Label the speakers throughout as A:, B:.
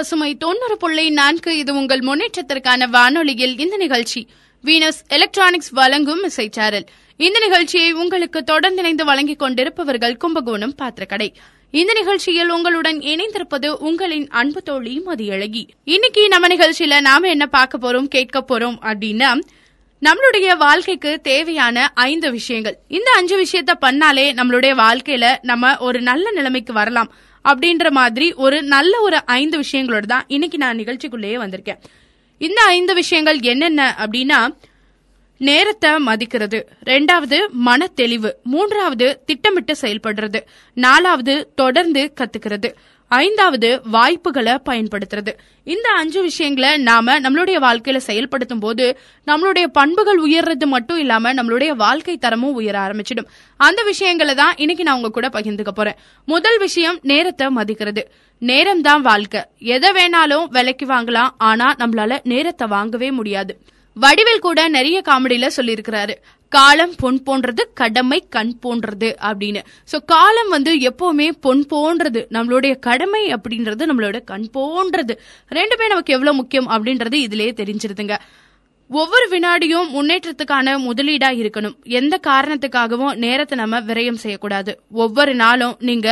A: பசுமை தொண்ணூறு புள்ளி நான்கு இது உங்கள் முன்னேற்றத்திற்கான வானொலியில் இந்த நிகழ்ச்சி. வீனஸ் எலக்ட்ரானிக்ஸ் வழங்கும் இசைச்சாரல் இந்த நிகழ்ச்சியை உங்களுக்கு தொடர்ந்து இணைந்து வழங்கிக் கொண்டிருப்பவர்கள் கும்பகோணம் பாத்திரக்கடை. இந்த நிகழ்ச்சியில் உங்களுடன் இணைந்திருப்பது உங்களின் அன்பு தோழி மதியழகி. இன்னைக்கு நம்ம நிகழ்ச்சியில நாம என்ன பார்க்க போறோம் கேட்க போறோம் அப்படின்னா நம்மளுடைய வாழ்க்கைக்கு தேவையான ஐந்து விஷயங்கள். இந்த அஞ்சு விஷயத்த பண்ணாலே நம்மளுடைய வாழ்க்கையில நம்ம ஒரு நல்ல நிலைமைக்கு வரலாம். அப்படின்ற மாதிரி ஒரு நல்ல ஒரு ஐந்து விஷயங்களோட தான் இன்னைக்கு நான் நிகழ்ச்சிக்குள்ளேயே வந்திருக்கேன். இந்த ஐந்து விஷயங்கள் என்னென்ன அப்படின்னா நேரத்தை மதிக்கிறது. ரெண்டாவது மன தெளிவு மூன்றாவது திட்டமிட்டு செயல்படுறது. நாலாவது தொடர்ந்து கத்துக்கிறது. ஐந்தாவது வாய்ப்புகளை பயன்படுத்துறது. இந்த அஞ்சு விஷயங்களை நாம நம்மளுடைய வாழ்க்கையில செயல்படுத்தும் போது நம்மளுடைய பண்புகள் உயர்றது மட்டும் இல்லாம நம்மளுடைய வாழ்க்கை தரமும் உயர ஆரம்பிச்சிடும். அந்த விஷயங்களை தான் இன்னைக்கு நான் உங்க கூட பகிர்ந்துக்க போறேன். முதல் விஷயம் நேரத்தை மதிக்கிறது. நேரம் தான் வாழ்க்கை. எதை வேணாலும் விலைக்கு வாங்கலாம் ஆனா நம்மளால நேரத்தை வாங்கவே முடியாது. வடிவில் கூட நிறைய காமெடியில சொல்லியிருக்கிறாரு. காலம் பொன் போன்றது கடமை கண் போன்றது அப்படின்னு. சோ காலம் வந்து எப்பவுமே பொன் போன்றது. நம்மளுடைய கடமை அப்படின்றது நம்மளோட கண் போன்றது. ரெண்டுமே நமக்கு எவ்வளவு முக்கியம் அப்படின்றது இதுலயே தெரிஞ்சிருதுங்க. ஒவ்வொரு வினாடியும் முன்னேற்றத்துக்கான முதலீடா இருக்கணும். எந்த காரணத்துக்காகவும் நேரத்தை நம்ம விரயம் செய்யக்கூடாது. ஒவ்வொரு நாளும் நீங்க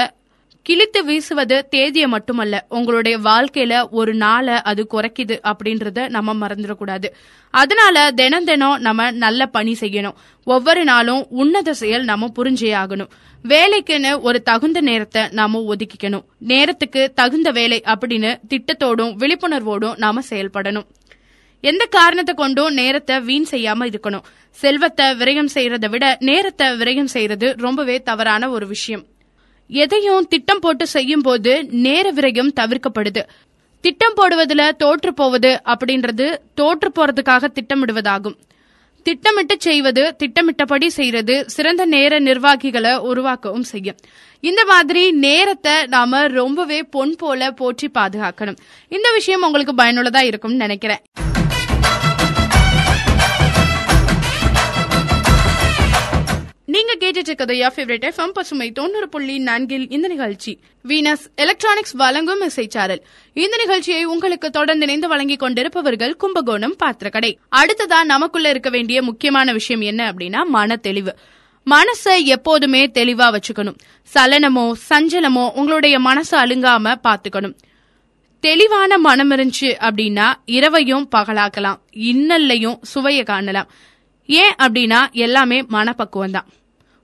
A: கிழித்து வீசுவது தேதியை மட்டுமல்ல உங்களுடைய வாழ்க்கையில ஒரு நாளை அது குறைக்குது அப்படின்றத நம்ம மறந்துடக்கூடாது. அதனால தினம் தினம் நம்ம நல்ல பணி செய்யணும். ஒவ்வொரு நாளும் உன்னத செயல் நம்ம புரிஞ்சே ஆகணும். வேலைக்குன்னு ஒரு தகுந்த நேரத்தை நாம ஒதுக்கிக்கணும். நேரத்துக்கு தகுந்த வேலை அப்படின்னு திட்டத்தோடும் விழிப்புணர்வோடும் நாம செயல்படணும். எந்த காரணத்தை கொண்டும் நேரத்தை வீண் செய்யாம இருக்கணும்? செல்வத்தை விரயம் செய்யறதை விட நேரத்தை விரயம் செய்யறது ரொம்பவே தவறான ஒரு விஷயம். எதையும் திட்டம் போட்டு செய்யும் போது நேர விரயம் தவிர்க்கப்படுது. திட்டம் போடுவதில் தோற்று போவது அப்படின்றது தோற்று போறதுக்காக திட்டமிடுவதாகும். திட்டமிட்டு செய்வது திட்டமிட்டபடி செய்யறது சிறந்த நேர நிர்வாகிகளை உருவாக்கவும் செய்யும். இந்த மாதிரி நேரத்தை நாம ரொம்பவே பொன் போல போற்றி பாதுகாக்கணும். இந்த விஷயம் உங்களுக்கு பயனுள்ளதா இருக்கும்னு நினைக்கிறேன். நீங்க கேட்டுட்டு இருக்கிறது யா ஃபேவரட் எஃப்எம் பசுமை தொண்ணூறு புள்ளி நான்கில் இந்த நிகழ்ச்சி. வீனஸ் எலக்ட்ரானிக்ஸ் வழங்கும் இசைச்சாரல் இந்த நிகழ்ச்சியை உங்களுக்கு தொடர்ந்து இணைந்து வழங்கிக் கொண்டிருப்பவர்கள் கும்பகோணம் பாத்திரக்கடை. அடுத்ததா நமக்குள்ள இருக்க வேண்டிய முக்கியமான விஷயம் என்ன அப்படின்னா மன தெளிவு மனசை எப்போதுமே தெளிவா வச்சுக்கணும். சலனமோ சஞ்சலமோ உங்களுடைய மனசை அழுங்காம பாத்துக்கணும். தெளிவான மனம் இருந்துச்சு அப்படின்னா இரவையும் பகலாக்கலாம். இன்னல்லையும் சுவையை காணலாம். ஏன் அப்படின்னா எல்லாமே மனப்பக்குவம் தான்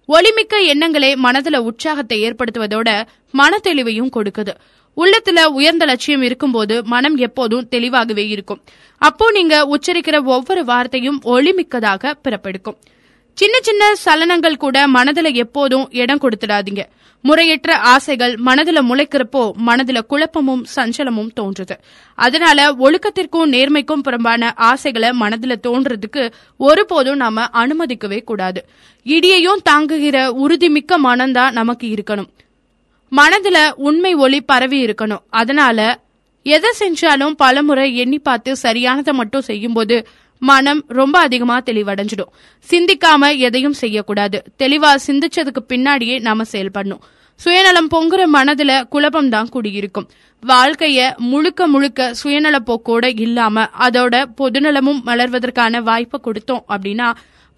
A: ஒளிமிக்க எண்ணங்களே மனதுல உற்சாகத்தை ஏற்படுத்துவதோட மனத்தெளிவையும் கொடுக்குது. உள்ளத்துல உயர்ந்த லட்சியம் இருக்கும்போது மனம் எப்போதும் தெளிவாகவே இருக்கும். அப்போ நீங்க உச்சரிக்கிற ஒவ்வொரு வார்த்தையும் ஒளிமிக்கதாக பிறப்பெடுக்கும். சின்ன சின்ன சலனங்கள் கூட மனதுல எப்போதும் இடம் கொடுத்துடாதீங்க. முறையற்ற ஆசைகள் மனதுல முளைக்கிறப்போ மனதுல குழப்பமும் சஞ்சலமும் தோன்றுது. அதனால ஒழுக்கத்திற்கும் நேர்மைக்கும் புறம்பான ஆசைகளை மனதுல தோன்றதுக்கு ஒருபோதும் நாம அனுமதிக்கவே கூடாது. இடியையும் தாங்குகிற உறுதிமிக்க மனம்தான் நமக்கு இருக்கணும். மனதுல உண்மை ஒளி பரவி இருக்கணும். அதனால எதை செஞ்சாலும் பலமுறை எண்ணி பார்த்து சரியானதை மட்டும் செய்யும்போது மனம் ரொம்ப அதிகமா தெளிவடைஞ்சிடும். சிந்திக்காம எதையும் செய்யக்கூடாது. தெளிவா சிந்திச்சதுக்கு பின்னாடியே நாம செயல்படணும். சுயநலம் பொங்குற மனதுல குழப்பம் தான் குடியிருக்கும். வாழ்க்கைய முழுக்க முழுக்க சுயநல போக்கோட இல்லாம அதோட பொதுநலமும் மலர்வதற்கான வாய்ப்பை கொடுத்தோம் அப்படின்னா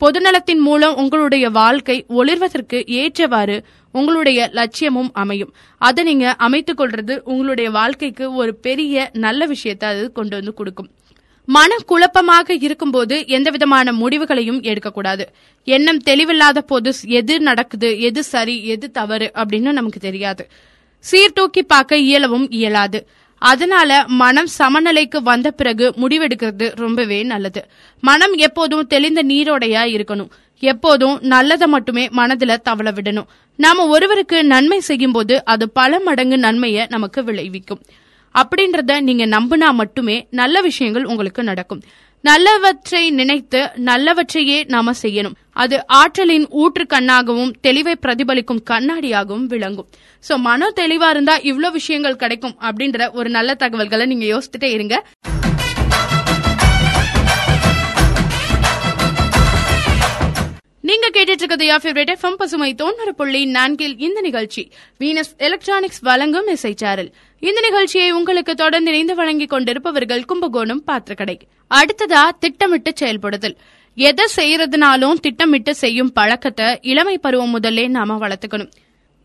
A: பொதுநலத்தின் மூலம் உங்களுடைய வாழ்க்கை ஒளிர்வதற்கு ஏற்றவாறு உங்களுடைய லட்சியமும் அமையும். அதை நீங்க அமைத்துக் கொள்றது உங்களுடைய வாழ்க்கைக்கு ஒரு பெரிய நல்ல விஷயத்தை அது கொண்டு வந்து கொடுக்கும். மனக்குழப்பமாக இருக்கும்போது எந்த விதமான முடிவுகளையும் எடுக்கக்கூடாது. எண்ணம் தெளிவில்லாத போது எது நடக்குது எது சரி எது தவறு அப்படின்னு நமக்கு தெரியாது. சீர்தூக்கி பார்க்க இயலவும் இயலாது. அதனால மனம் சமநிலைக்கு வந்த பிறகு முடிவெடுக்கிறது ரொம்பவே நல்லது. மனம் எப்போதும் தெளிந்த நீரோடையா இருக்கணும். எப்போதும் நல்லதை மட்டுமே மனதுல தவள விடணும். நாம ஒருவருக்கு நன்மை செய்யும் போது அது பல மடங்கு நன்மையை நமக்கு விளைவிக்கும். அப்படின்றத நீங்க நம்பினா மட்டுமே நல்ல விஷயங்கள் உங்களுக்கு நடக்கும். நல்லவற்றை நினைத்து நல்லவற்றையே நாம செய்யணும். அது ஆற்றலின் ஊற்று கண்ணாகவும் தெளிவை பிரதிபலிக்கும் கண்ணாடியாகவும் விளங்கும். சோ மன தெளிவா இருந்தா இவ்வளவு விஷயங்கள் கிடைக்கும் அப்படின்ற ஒரு நல்ல தகவல்களை நீங்க யோசித்துட்டே இருங்க. நீங்க நீங்க கேட்டுட்டு இருக்கிறது யா ஃபேவரட் எஃப்எம் பசுமை தொண்ணூறு புள்ளி நான்கில் இந்த நிகழ்ச்சி. வீனஸ் எலக்ட்ரானிக்ஸ் வழங்கும் இசைச்சாரல் இந்த நிகழ்ச்சியை உங்களுக்கு தொடர்ந்து இணைந்து வழங்கிக் கொண்டிருப்பவர்கள் கும்பகோணம் பாத்திரக்கடை. அடுத்ததா திட்டமிட்டு செயல்படுதல். எதை செய்யறதுனாலும் திட்டமிட்டு செய்யும் பழக்கத்தை இளமை பருவம் முதலே நாம வளர்த்துக்கணும்.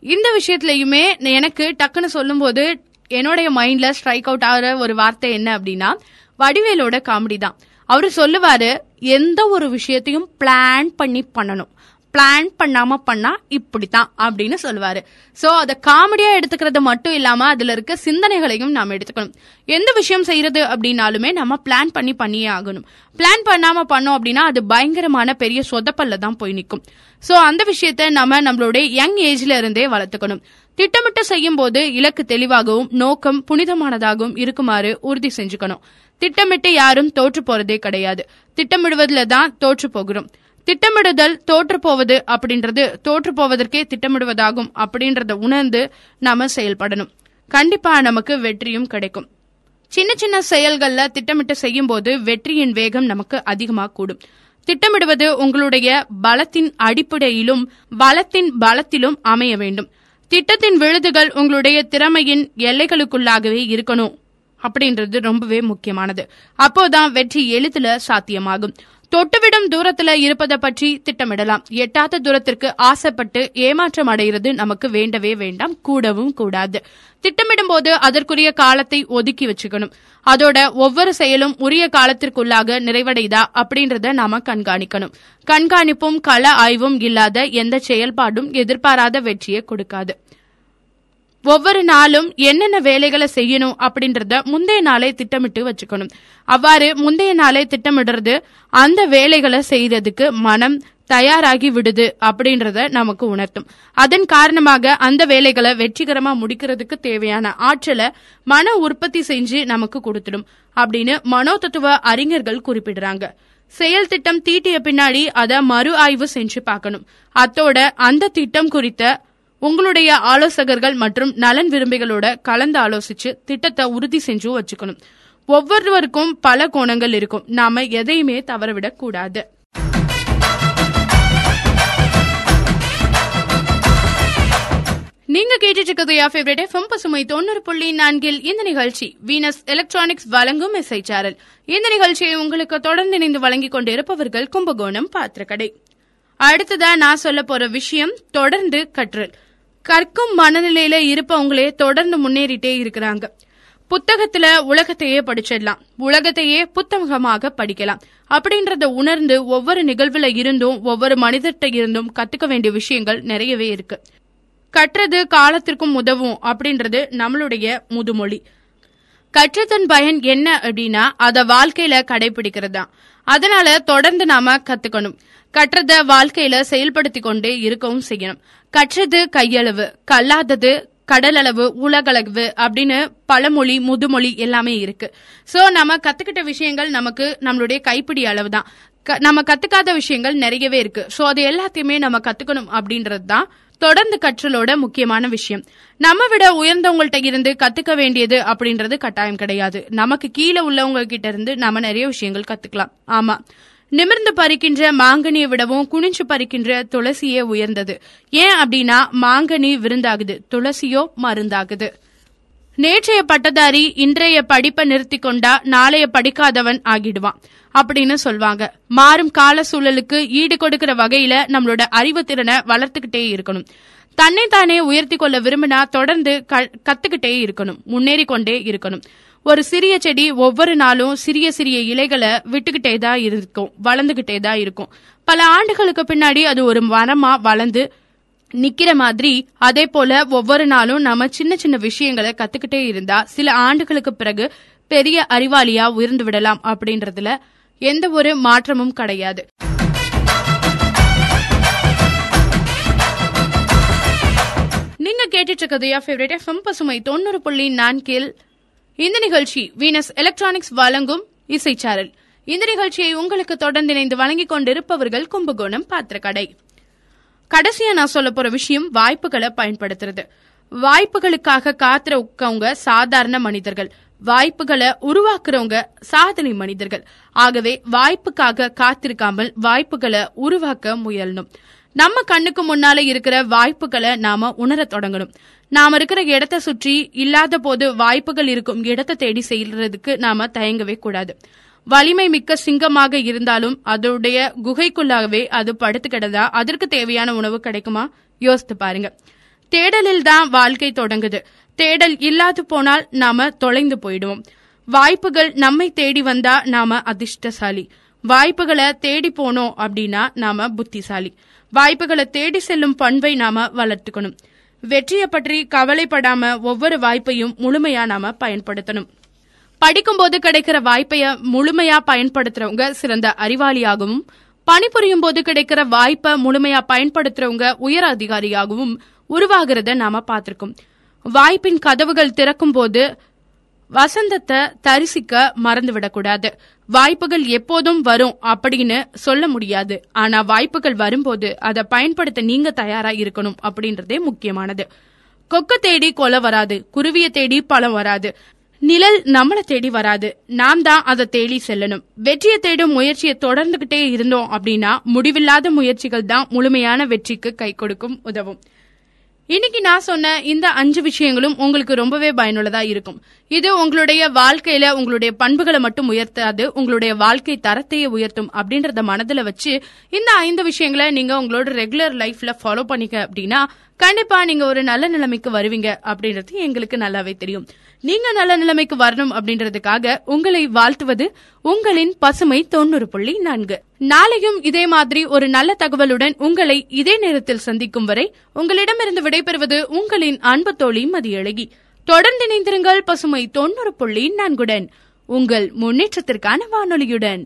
A: இந்த விஷயத்திலயுமே எனக்கு டக்குன்னு சொல்லும்போது என்னுடைய மைண்ட்ல ஸ்ட்ரைக் அவுட் ஆகிற ஒரு வார்த்தை என்ன அப்படின்னா வடிவேலோட காமெடி தான். அவரு சொல்லுவாரு எந்த ஒரு விஷயத்தையும் பிளான் பண்ணி பண்ணணும். பிளான் பண்ணாம பண்ணா இப்படித்தான் அப்படின்னு சொல்லுவாரு. சோ அத காமெடியா எடுத்துக்கிறது மட்டும் இல்லாம அதுல இருக்க சிந்தனைகளையும் நாம எடுத்துக்கணும். எந்த விஷயம் செய்யறது அப்படின்னாலுமே நம்ம பிளான் பண்ணி பண்ணியே ஆகணும். பிளான் பண்ணாம பண்ணோம் அப்படின்னா அது பயங்கரமான பெரிய சொதப்பல்ல தான் போய் நிற்கும். சோ அந்த விஷயத்த நம்ம நம்மளுடைய யங் ஏஜ்ல இருந்தே வளர்த்துக்கணும். திட்டமிட்டு செய்யும் போது இலக்கு தெளிவாகவும் நோக்கம் புனிதமானதாகவும் இருக்குமாறு உறுதி செஞ்சுக்கணும். திட்டமிட்டு யாரும் தோற்று போறதே கிடையாது. திட்டமிடுவதில் தான் தோற்று போகிறோம். திட்டமிடுதல் தோற்று போவது அப்படின்றது தோற்று போவதற்கே திட்டமிடுவதாகும் அப்படின்றத உணர்ந்து நாம செயல்படணும். கண்டிப்பா நமக்கு வெற்றியும் கிடைக்கும். சின்ன சின்ன செயல்கள்ல திட்டமிட்டு செய்யும் போது வெற்றியின் வேகம் நமக்கு அதிகமா கூடும். திட்டமிடுவது உங்களுடைய பலத்தின் அடிப்படையிலும் பலத்தின் பலத்திலும் அமைய வேண்டும். திட்டத்தின் விழுதுகள் உங்களுடைய திறமையின் எல்லைகளுக்குள்ளாகவே இருக்கணும். அப்படின்றது ரொம்பவே முக்கியமானது. அப்போதான் வெற்றி எளிதில் சாத்தியமாகும். தொட்டுவிடும் தூரத்துல இருப்பதை பற்றி திட்டமிடலாம். எட்டாத தூரத்திற்கு ஆசைப்பட்டு ஏமாற்றம் அடைகிறது நமக்கு வேண்டவே வேண்டாம். கூடவும் கூடாது. திட்டமிடும் போது அதற்குரிய காலத்தை ஒதுக்கி வச்சுக்கணும். அதோட ஒவ்வொரு செயலும் உரிய காலத்திற்குள்ளாக நிறைவடைதா அப்படின்றத நாம கண்காணிக்கணும். கண்காணிப்பும் கள ஆய்வும் இல்லாத எந்த செயல்பாடும் எதிர்பாராத வெற்றியை கொடுக்காது. ஒவ்வொரு நாளும் என்னென்ன வேலைகளை செய்யணும் அப்படின்றத முந்தைய நாளே திட்டமிட்டு வச்சுக்கணும். அவ்வாறு முந்தைய நாளே திட்டமிடுறது அந்த வேலைகளை செய்ததுக்கு மனம் தயாராகி விடுது அப்படின்றத நமக்கு உணர்த்தும். அதன் காரணமாக அந்த வேலைகளை வெற்றிகரமா முடிக்கிறதுக்கு தேவையான ஆற்றலை மன உற்பத்தி செஞ்சு நமக்கு கொடுத்துடும் அப்படின்னு மனோதத்துவ அறிஞர்கள் குறிப்பிடுறாங்க. செயல் திட்டம் தீட்டிய பின்னாடி அதை மறு ஆய்வு செஞ்சு பார்க்கணும். அத்தோட அந்த திட்டம் குறித்த உங்களுடைய ஆலோசகர்கள் மற்றும் நலன் விரும்பிகளோட கலந்து ஆலோசிச்சு திட்டத்தை உறுதி செஞ்சு வச்சுக்கணும். ஒவ்வொருவருக்கும் பல கோணங்கள் இருக்கும். நாம எதையுமே தவறவிடக் கூடாது. நீங்க கேட்டுட்டு இருக்கிறது யா ஃபேவரட் எஃப்எம் பசுமை தொண்ணூறு புள்ளி நான்கில் இந்த நிகழ்ச்சி. வீனஸ் எலக்ட்ரானிக்ஸ் வழங்கும் எஸ்ஐ சேரல். இந்த நிகழ்ச்சியை உங்களுக்கு தொடர்ந்து இணைந்து வழங்கிக் கொண்டிருப்பவர்கள் கும்பகோணம் பாத்திரக்கடை. அடுத்ததா நான் சொல்ல போற விஷயம் தொடர்ந்து கற்றல். கற்கும் மனநிலையில இருப்பவங்களே தொடர்ந்து முன்னேறிட்டே இருக்கிறாங்க. புத்தகத்துல உலகத்தையே படிச்சிடலாம். உலகத்தையே புத்தகமாக படிக்கலாம். அப்படின்றத உணர்ந்து ஒவ்வொரு நிகழ்வுல இருந்தும் ஒவ்வொரு மனிதர்கிட்ட இருந்தும் கத்துக்க வேண்டிய விஷயங்கள் நிறையவே இருக்கு. கற்றது காலத்திற்கும் உதவும் அப்படின்றது நம்மளுடைய முதுமொழி. கற்றதன் பயன் என்ன அப்படின்னா அத வாழ்க்கையில கடைபிடிக்கிறது தான் அதனால தொடர்ந்து நாம கத்துக்கணும். கற்றத வாழ்க்கையில செயல்படுத்தி கொண்டே இருக்கவும் செய்யணும். கற்றது கையளவு கல்லாதது கடலளவு உலகளவு அப்படின்னு பழமொழி முதுமொழி எல்லாமே இருக்கு. சோ நம்ம கத்துக்கிட்ட விஷயங்கள் நமக்கு நம்மளுடைய கைப்பிடி அளவு தான் நம்ம கத்துக்காத விஷயங்கள் நிறையவே இருக்கு. சோ அது எல்லாத்தையுமே நம்ம கத்துக்கணும் அப்படின்றது தான் தொடர்ந்து கற்றலோட முக்கியமான விஷயம். நம்ம விட உயர்ந்தவங்கள்ட்ட இருந்து கத்துக்க வேண்டியது அப்படின்றது கட்டாயம் கிடையாது. நமக்கு கீழே உள்ளவங்க கிட்ட இருந்து நம்ம நிறைய விஷயங்கள் கத்துக்கலாம். ஆமா. நிமிர்ந்து பறிக்கின்ற மாங்கனியை விடவும் குனிஞ்சு பறிக்கின்ற துளசியே உயர்ந்தது. ஏன் அப்படின்னா மாங்கனி விருந்தாகுது. துளசியோ மருந்தாகுது. நேற்றைய பட்டதாரி இன்றைய படிப்பை நிறுத்தி கொண்டா நாளைய படிக்காதவன் ஆகிடுவான் அப்படின்னு சொல்வாங்க. மாறும் கால சூழலுக்கு ஈடு கொடுக்கிற வகையில நம்மளோட அறிவு திறனை வளர்த்துக்கிட்டே இருக்கணும். தன்னை தானே உயர்த்தி கொள்ள விரும்பினா தொடர்ந்து கத்துக்கிட்டே இருக்கணும். முன்னேறி கொண்டே இருக்கணும். ஒரு சிறிய செடி ஒவ்வொரு நாளும் சிறிய சிறிய இலைகளை விட்டுக்கிட்டே தான் இருக்கும் வளர்ந்துகிட்டே தான் இருக்கும். பல ஆண்டுகளுக்கு பின்னாடி அது ஒரு மரமா வளர்ந்து நிக்கிற மாதிரி அதே போல ஒவ்வொரு நாளும் நம்ம சின்ன சின்ன விஷயங்களை கத்துக்கிட்டே இருந்தா சில ஆண்டுகளுக்கு பிறகு பெரிய அறிவாளியா உயர்ந்து விடலாம் அப்படின்றதுல எந்த ஒரு மாற்றமும் கிடையாது. நீங்க கேட்டுட்டு இருக்கிறது ஃபேவரட் எஃப்எம் பசுமை தொண்ணூறு புள்ளி நான்கில் இந்த நிகழ்ச்சி வீனஸ் எலக்ட்ரானிக்ஸ் வழங்கும் இசைச்சாரல் இந்த நிகழ்ச்சியை உங்களுக்கு தொடர்ந்து இணைந்து வழங்கிக் கொண்டிருப்பவர்கள் கும்பகோணம் பாத்திரக்கடை. கடைசியா நான் சொல்ல போற விஷயம் வாய்ப்புகளை பயன்படுத்துறது. வாய்ப்புகளுக்காக காத்திருக்கவங்க சாதாரண மனிதர்கள். வாய்ப்புகளை உருவாக்குறவங்க சாதனை மனிதர்கள். ஆகவே வாய்ப்புக்காக காத்திருக்காமல் வாய்ப்புகளை உருவாக்க முயலணும். நம்ம கண்ணுக்கு முன்னால இருக்கிற வாய்ப்புகளை நாம உணரத் தொடங்கணும். நாம் இருக்கிற இடத்தை சுற்றி இல்லாத போது வாய்ப்புகள் இருக்கும் இடத்தை தேடி செய்யறதுக்கு நாம தயங்கவே கூடாது. வலிமை மிக்க சிங்கமாக இருந்தாலும் அதோடைய குகைக்குள்ளாகவே அது படுத்து கிடந்தா அதற்கு தேவையான உணவு கிடைக்குமா? யோசித்து பாருங்க. தேடலில் தான் வாழ்க்கை தொடங்குது. தேடல் இல்லாது போனால் நாம தொலைந்து போயிடுவோம். வாய்ப்புகள் நம்மை தேடி வந்தா நாம அதிர்ஷ்டசாலி. வாய்ப்புகளை தேடி போனோம் அப்படின்னா நாம புத்திசாலி. வாய்ப்புகளை தேடி செல்லும் பண்பை நாம வளர்த்துக்கணும். வெற்றியை பற்றி கவலைப்படாம ஒவ்வொரு வாய்ப்பையும் முழுமையா நாம பயன்படுத்தணும். படிக்கும்போது கிடைக்கிற வாய்ப்பைய முழுமையா பயன்படுத்துறவங்க சிறந்த அறிவாளியாகவும் பணிபுரியும் போது கிடைக்கிற வாய்ப்பை முழுமையா பயன்படுத்துறவங்க உயர் அதிகாரியாகவும் உருவாகிறத நாம பார்த்திருக்கோம். வாய்ப்பின் கதவுகள் திறக்கும் போது வசந்தத்தை தரிசிக்க மறந்துவிடக்கூடாது. வாய்ப்புகள் எப்போதும் வரும் அப்படின்னு சொல்ல முடியாது. ஆனா வாய்ப்புகள் வரும்போது அதை பயன்படுத்த நீங்க தயாரா இருக்கணும் அப்படின்றதே முக்கியமானது. கொக்க தேடி கொலை வராது குருவிய தேடி பழம் வராது. நிழல் நம்மளை தேடி வராது. நாம் தான் அதை தேடி செல்லணும். வெற்றியை தேடும் முயற்சியை தொடர்ந்துகிட்டே இருந்தோம் அப்படின்னா முடிவில்லாத முயற்சிகள் தான் முழுமையான வெற்றிக்கு கை கொடுக்கும் உதவும். இன்னைக்கு நான் சொன்ன இந்த அஞ்சு விஷயங்களும் உங்களுக்கு ரொம்பவே பயனுள்ளதா இருக்கும். இது உங்களுடைய வாழ்க்கையில உங்களுடைய பண்புகளை மட்டும் உயர்த்தாது உங்களுடைய வாழ்க்கை தரத்தையே உயர்த்தும் அப்படின்றத மனதில் வச்சு இந்த ஐந்து விஷயங்களை நீங்க உங்களோட ரெகுலர் லைஃப்ல ஃபாலோ பண்ணிக்க அப்படின்னா கண்டிப்பா நீங்க ஒரு நல்ல நிலைமைக்கு வருவீங்க அப்படின்றது எங்களுக்கு நல்லாவே தெரியும். நீங்க நல்ல நிலைமைக்கு வரணும் அப்படின்றதுக்காக உங்களை வாழ்த்துவது உங்களின் பசுமை தொண்ணூறு புள்ளி நான்கு. நாளையும் இதே மாதிரி ஒரு நல்ல தகவலுடன் உங்களை இதே நேரத்தில் சந்திக்கும் வரை உங்களிடமிருந்து விடைபெறுவது உங்களின் அன்பு தோழி மதியழகி. தொடர்ந்து இணைந்திருங்கள் பசுமை தொண்ணூறு புள்ளி நான்குடன். உங்கள் முன்னேற்றத்திற்கான வானொலியுடன்.